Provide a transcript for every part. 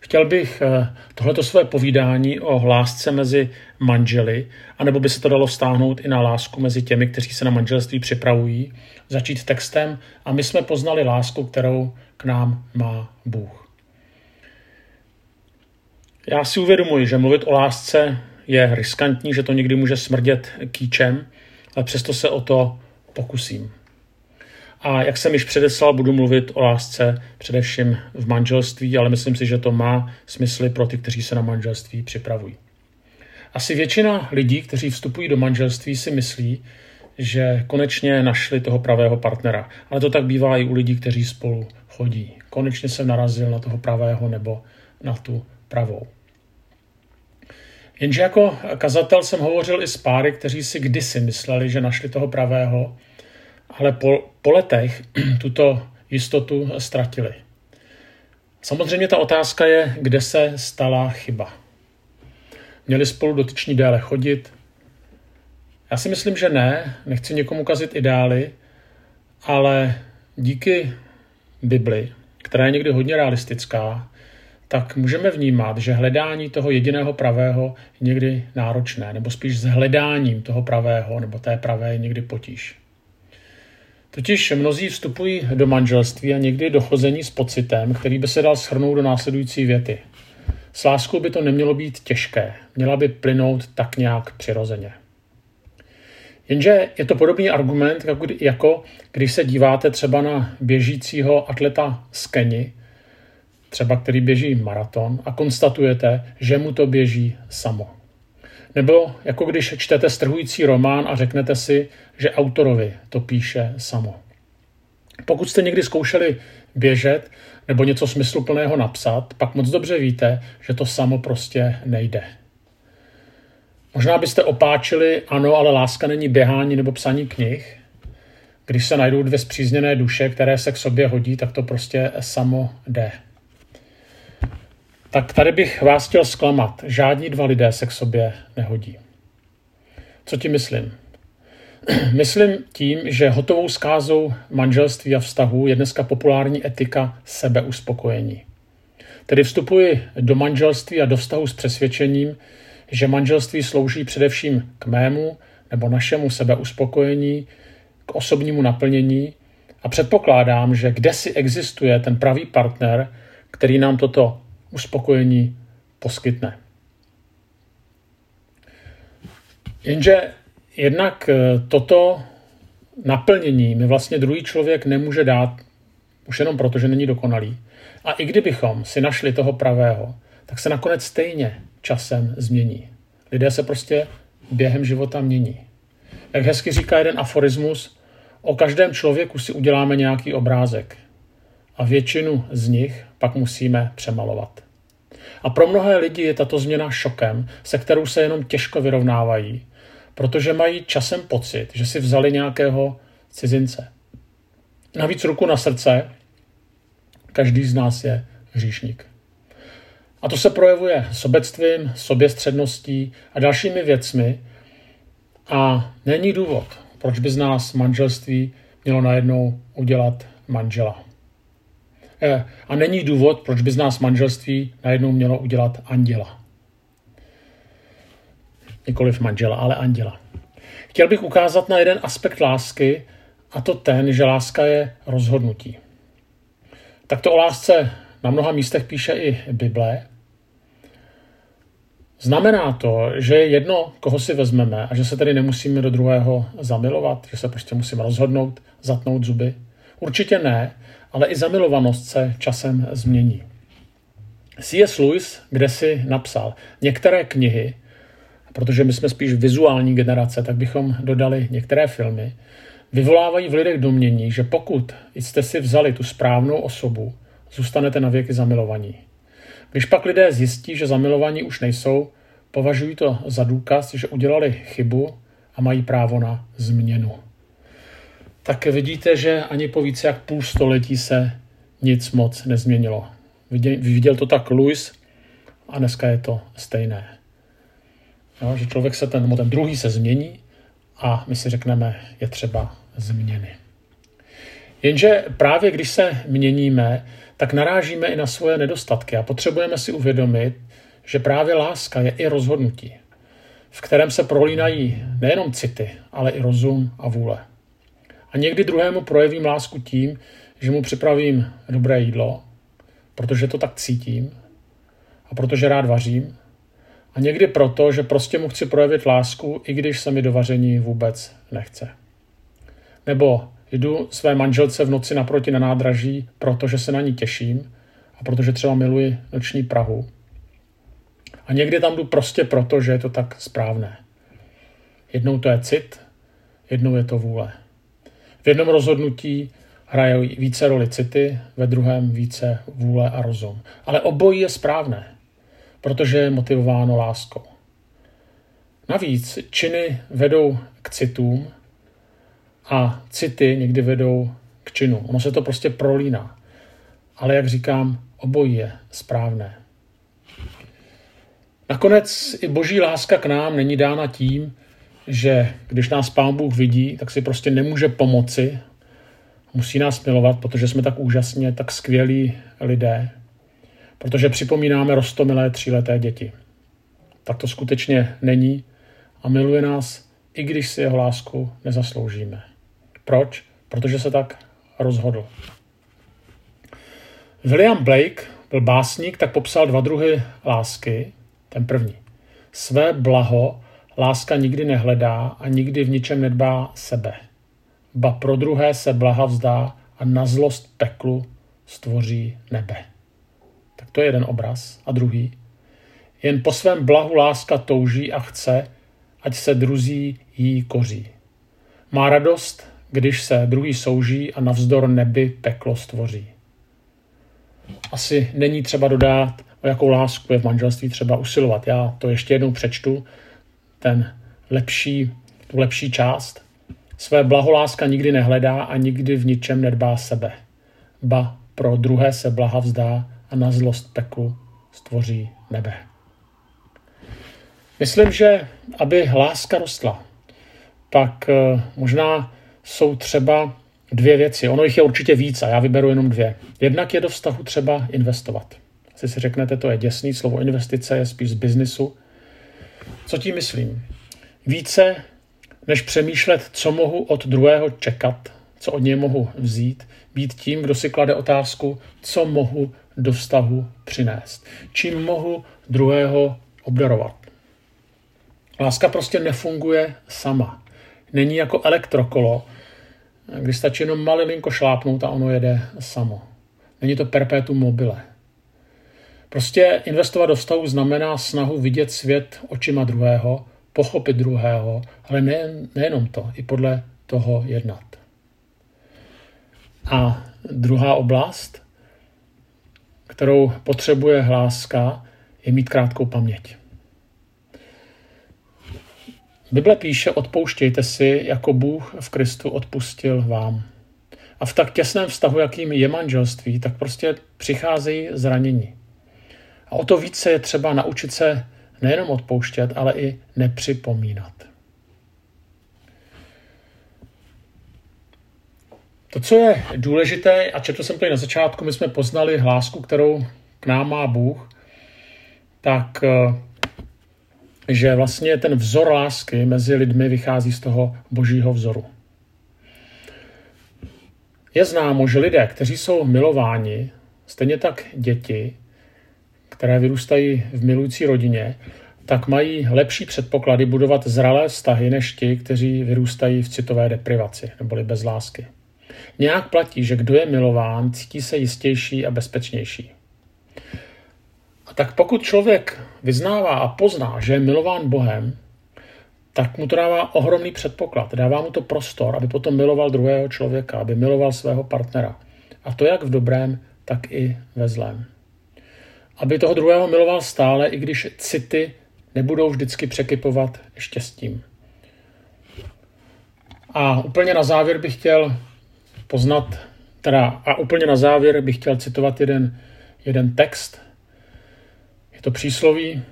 Chtěl bych eh, tohleto své povídání o lásce mezi manželi, anebo by se to dalo vztáhnout i na lásku mezi těmi, kteří se na manželství připravují, začít textem a my jsme poznali lásku, kterou k nám má Bůh. Já si uvědomuji, že mluvit o lásce je riskantní, že to někdy může smrdět kýčem, ale přesto se o to pokusím. A jak jsem již předeslal, budu mluvit o lásce především v manželství, ale myslím si, že to má smysly pro ty, kteří se na manželství připravují. Asi většina lidí, kteří vstupují do manželství, si myslí, že konečně našli toho pravého partnera. Ale to tak bývá i u lidí, kteří spolu chodí. Konečně jsem narazil na toho pravého nebo na tu pravou. Jenže jako kazatel jsem hovořil i s páry, kteří si kdysi mysleli, že našli toho pravého, ale po, po letech tuto jistotu ztratili. Samozřejmě ta otázka je, kde se stala chyba. Měli spolu dotyční déle chodit? Já si myslím, že ne, nechci někomu kazit ideály, ale díky Bibli, která je někdy hodně realistická, tak můžeme vnímat, že hledání toho jediného pravého je někdy náročné, nebo spíš s hledáním toho pravého nebo té pravé je někdy potíž. Totiž mnozí vstupují do manželství a někdy dochození s pocitem, který by se dal shrnout do následující věty. S láskou by to nemělo být těžké, měla by plynout tak nějak přirozeně. Jenže je to podobný argument, jako když se díváte třeba na běžícího atleta z Keni, třeba který běží maraton a konstatujete, že mu to běží samo. Nebo jako když čtete strhující román a řeknete si, že autorovi to píše samo. Pokud jste někdy zkoušeli běžet nebo něco smysluplného napsat, pak moc dobře víte, že to samo prostě nejde. Možná byste opáčili, ano, ale láska není běhání nebo psaní knih. Když se najdou dvě zpřízněné duše, které se k sobě hodí, tak to prostě samo jde. Tak tady bych vás chtěl zklamat. Žádní dva lidé se k sobě nehodí. Co ti myslím? Myslím tím, že hotovou skázou manželství a vztahu je dneska populární etika sebeuspokojení. Tedy vstupuji do manželství a do vztahu s přesvědčením, že manželství slouží především k mému nebo našemu sebeuspokojení, k osobnímu naplnění a předpokládám, že kde si existuje ten pravý partner, který nám toto uspokojení poskytne. Jenže jednak eh, toto naplnění mi vlastně druhý člověk nemůže dát už jenom proto, že není dokonalý. A i kdybychom si našli toho pravého, tak se nakonec stejně časem změní. Lidé se prostě během života mění. Jak hezky říká jeden aforismus, o každém člověku si uděláme nějaký obrázek a většinu z nich pak musíme přemalovat. A pro mnohé lidi je tato změna šokem, se kterou se jenom těžko vyrovnávají, protože mají časem pocit, že si vzali nějakého cizince. Navíc ruku na srdce, každý z nás je hříšník. A to se projevuje sobectvím, soběstředností a dalšími věcmi. A není důvod, proč by z nás manželství mělo najednou udělat manžela. Eh, a není důvod, proč by z nás manželství najednou mělo udělat anděla. Nikoliv manžela, ale anděla. Chtěl bych ukázat na jeden aspekt lásky, a to ten, že láska je rozhodnutí. Tak to o lásce na mnoha místech píše i Bible. Znamená to, že je jedno, koho si vezmeme a že se tedy nemusíme do druhého zamilovat, že se prostě musíme rozhodnout, zatnout zuby? Určitě ne, ale i zamilovanost se časem změní. C.S. Lewis kde si napsal některé knihy, protože my jsme spíš vizuální generace, tak bychom dodali některé filmy, vyvolávají v lidech domění, že pokud jste si vzali tu správnou osobu, zůstanete na věky zamilovaní. Když pak lidé zjistí, že zamilovaní už nejsou, považují to za důkaz, že udělali chybu a mají právo na změnu tak vidíte, že ani po více jak půl století se nic moc nezměnilo. Viděl to tak Louis a dneska je to stejné. Jo, že člověk se ten, ten druhý se změní a my si řekneme, je třeba změny. Jenže právě když se měníme, tak narážíme i na svoje nedostatky a potřebujeme si uvědomit, že právě láska je i rozhodnutí, v kterém se prolínají nejenom city, ale i rozum a vůle. A někdy druhému projevím lásku tím, že mu připravím dobré jídlo, protože to tak cítím a protože rád vařím. A někdy proto, že prostě mu chci projevit lásku, i když se mi do vaření vůbec nechce. Nebo jdu své manželce v noci naproti na nádraží, protože se na ní těším a protože třeba miluji noční Prahu. A někdy tam jdu prostě proto, že je to tak správné. Jednou to je cit, jednou je to vůle. V jednom rozhodnutí hraje více roli city, ve druhém více vůle a rozum. Ale obojí je správné, protože je motivováno láskou. Navíc činy vedou k citům a city někdy vedou k činu. Ono se to prostě prolíná. Ale jak říkám, obojí je správné. Nakonec i boží láska k nám není dána tím, že když nás Pán Bůh vidí, tak si prostě nemůže pomoci. Musí nás milovat, protože jsme tak úžasně, tak skvělí lidé. Protože připomínáme rostomilé tříleté děti. Tak to skutečně není a miluje nás, i když si jeho lásku nezasloužíme. Proč? Protože se tak rozhodl. William Blake byl básník, tak popsal dva druhy lásky. Ten první. Své blaho láska nikdy nehledá a nikdy v ničem nedbá sebe. Ba pro druhé se blaha vzdá a na zlost peklu stvoří nebe. Tak to je jeden obraz. A druhý. Jen po svém blahu láska touží a chce, ať se druzí jí koří. Má radost, když se druhý souží a navzdor nebi peklo stvoří. Asi není třeba dodat, o jakou lásku je v manželství třeba usilovat. Já to ještě jednou přečtu, ten lepší, tu lepší část. Své blaholáska nikdy nehledá a nikdy v ničem nedbá sebe. Ba pro druhé se blaha vzdá a na zlost peklu stvoří nebe. Myslím, že aby láska rostla, pak eh, možná jsou třeba dvě věci. Ono jich je určitě víc a já vyberu jenom dvě. Jednak je do vztahu třeba investovat. Asi si řeknete, to je děsný, slovo investice je spíš z biznisu. Co tím myslím? Více než přemýšlet, co mohu od druhého čekat, co od něj mohu vzít, být tím, kdo si klade otázku, co mohu do vztahu přinést. Čím mohu druhého obdarovat. Láska prostě nefunguje sama. Není jako elektrokolo, kdy stačí jenom malinko šlápnout a ono jede samo. Není to perpetuum mobile. Prostě investovat do vztahu znamená snahu vidět svět očima druhého, pochopit druhého, ale nejen, nejenom to, i podle toho jednat. A druhá oblast, kterou potřebuje hláska, je mít krátkou paměť. Bible píše, odpouštějte si, jako Bůh v Kristu odpustil vám. A v tak těsném vztahu, jakým je manželství, tak prostě přicházejí zranění. A o to více je třeba naučit se nejenom odpouštět, ale i nepřipomínat. To, co je důležité, a četl jsem to i na začátku, my jsme poznali hlásku, kterou k nám má Bůh, tak eh, že vlastně ten vzor lásky mezi lidmi vychází z toho božího vzoru. Je známo, že lidé, kteří jsou milováni, stejně tak děti, které vyrůstají v milující rodině, tak mají lepší předpoklady budovat zralé vztahy než ti, kteří vyrůstají v citové deprivaci neboli bez lásky. Nějak platí, že kdo je milován, cítí se jistější a bezpečnější. A tak pokud člověk vyznává a pozná, že je milován Bohem, tak mu to dává ohromný předpoklad. Dává mu to prostor, aby potom miloval druhého člověka, aby miloval svého partnera. A to jak v dobrém, tak i ve zlém aby toho druhého miloval stále, i když city nebudou vždycky překypovat štěstím. A úplně na závěr bych chtěl poznat, teda a úplně na závěr bych chtěl citovat jeden, jeden text. Je to přísloví,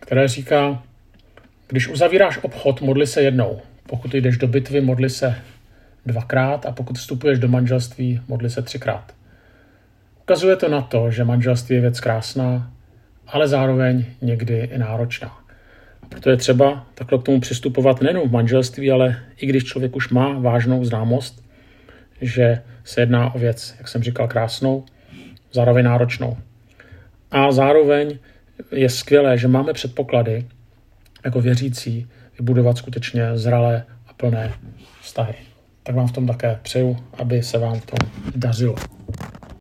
které říká, když uzavíráš obchod, modli se jednou. Pokud jdeš do bitvy, modli se dvakrát a pokud vstupuješ do manželství, modli se třikrát. Ukazuje to na to, že manželství je věc krásná, ale zároveň někdy i náročná. A proto je třeba takhle k tomu přistupovat nejen v manželství, ale i když člověk už má vážnou známost, že se jedná o věc, jak jsem říkal, krásnou, zároveň náročnou. A zároveň je skvělé, že máme předpoklady jako věřící vybudovat skutečně zralé a plné vztahy. Tak vám v tom také přeju, aby se vám v tom dařilo.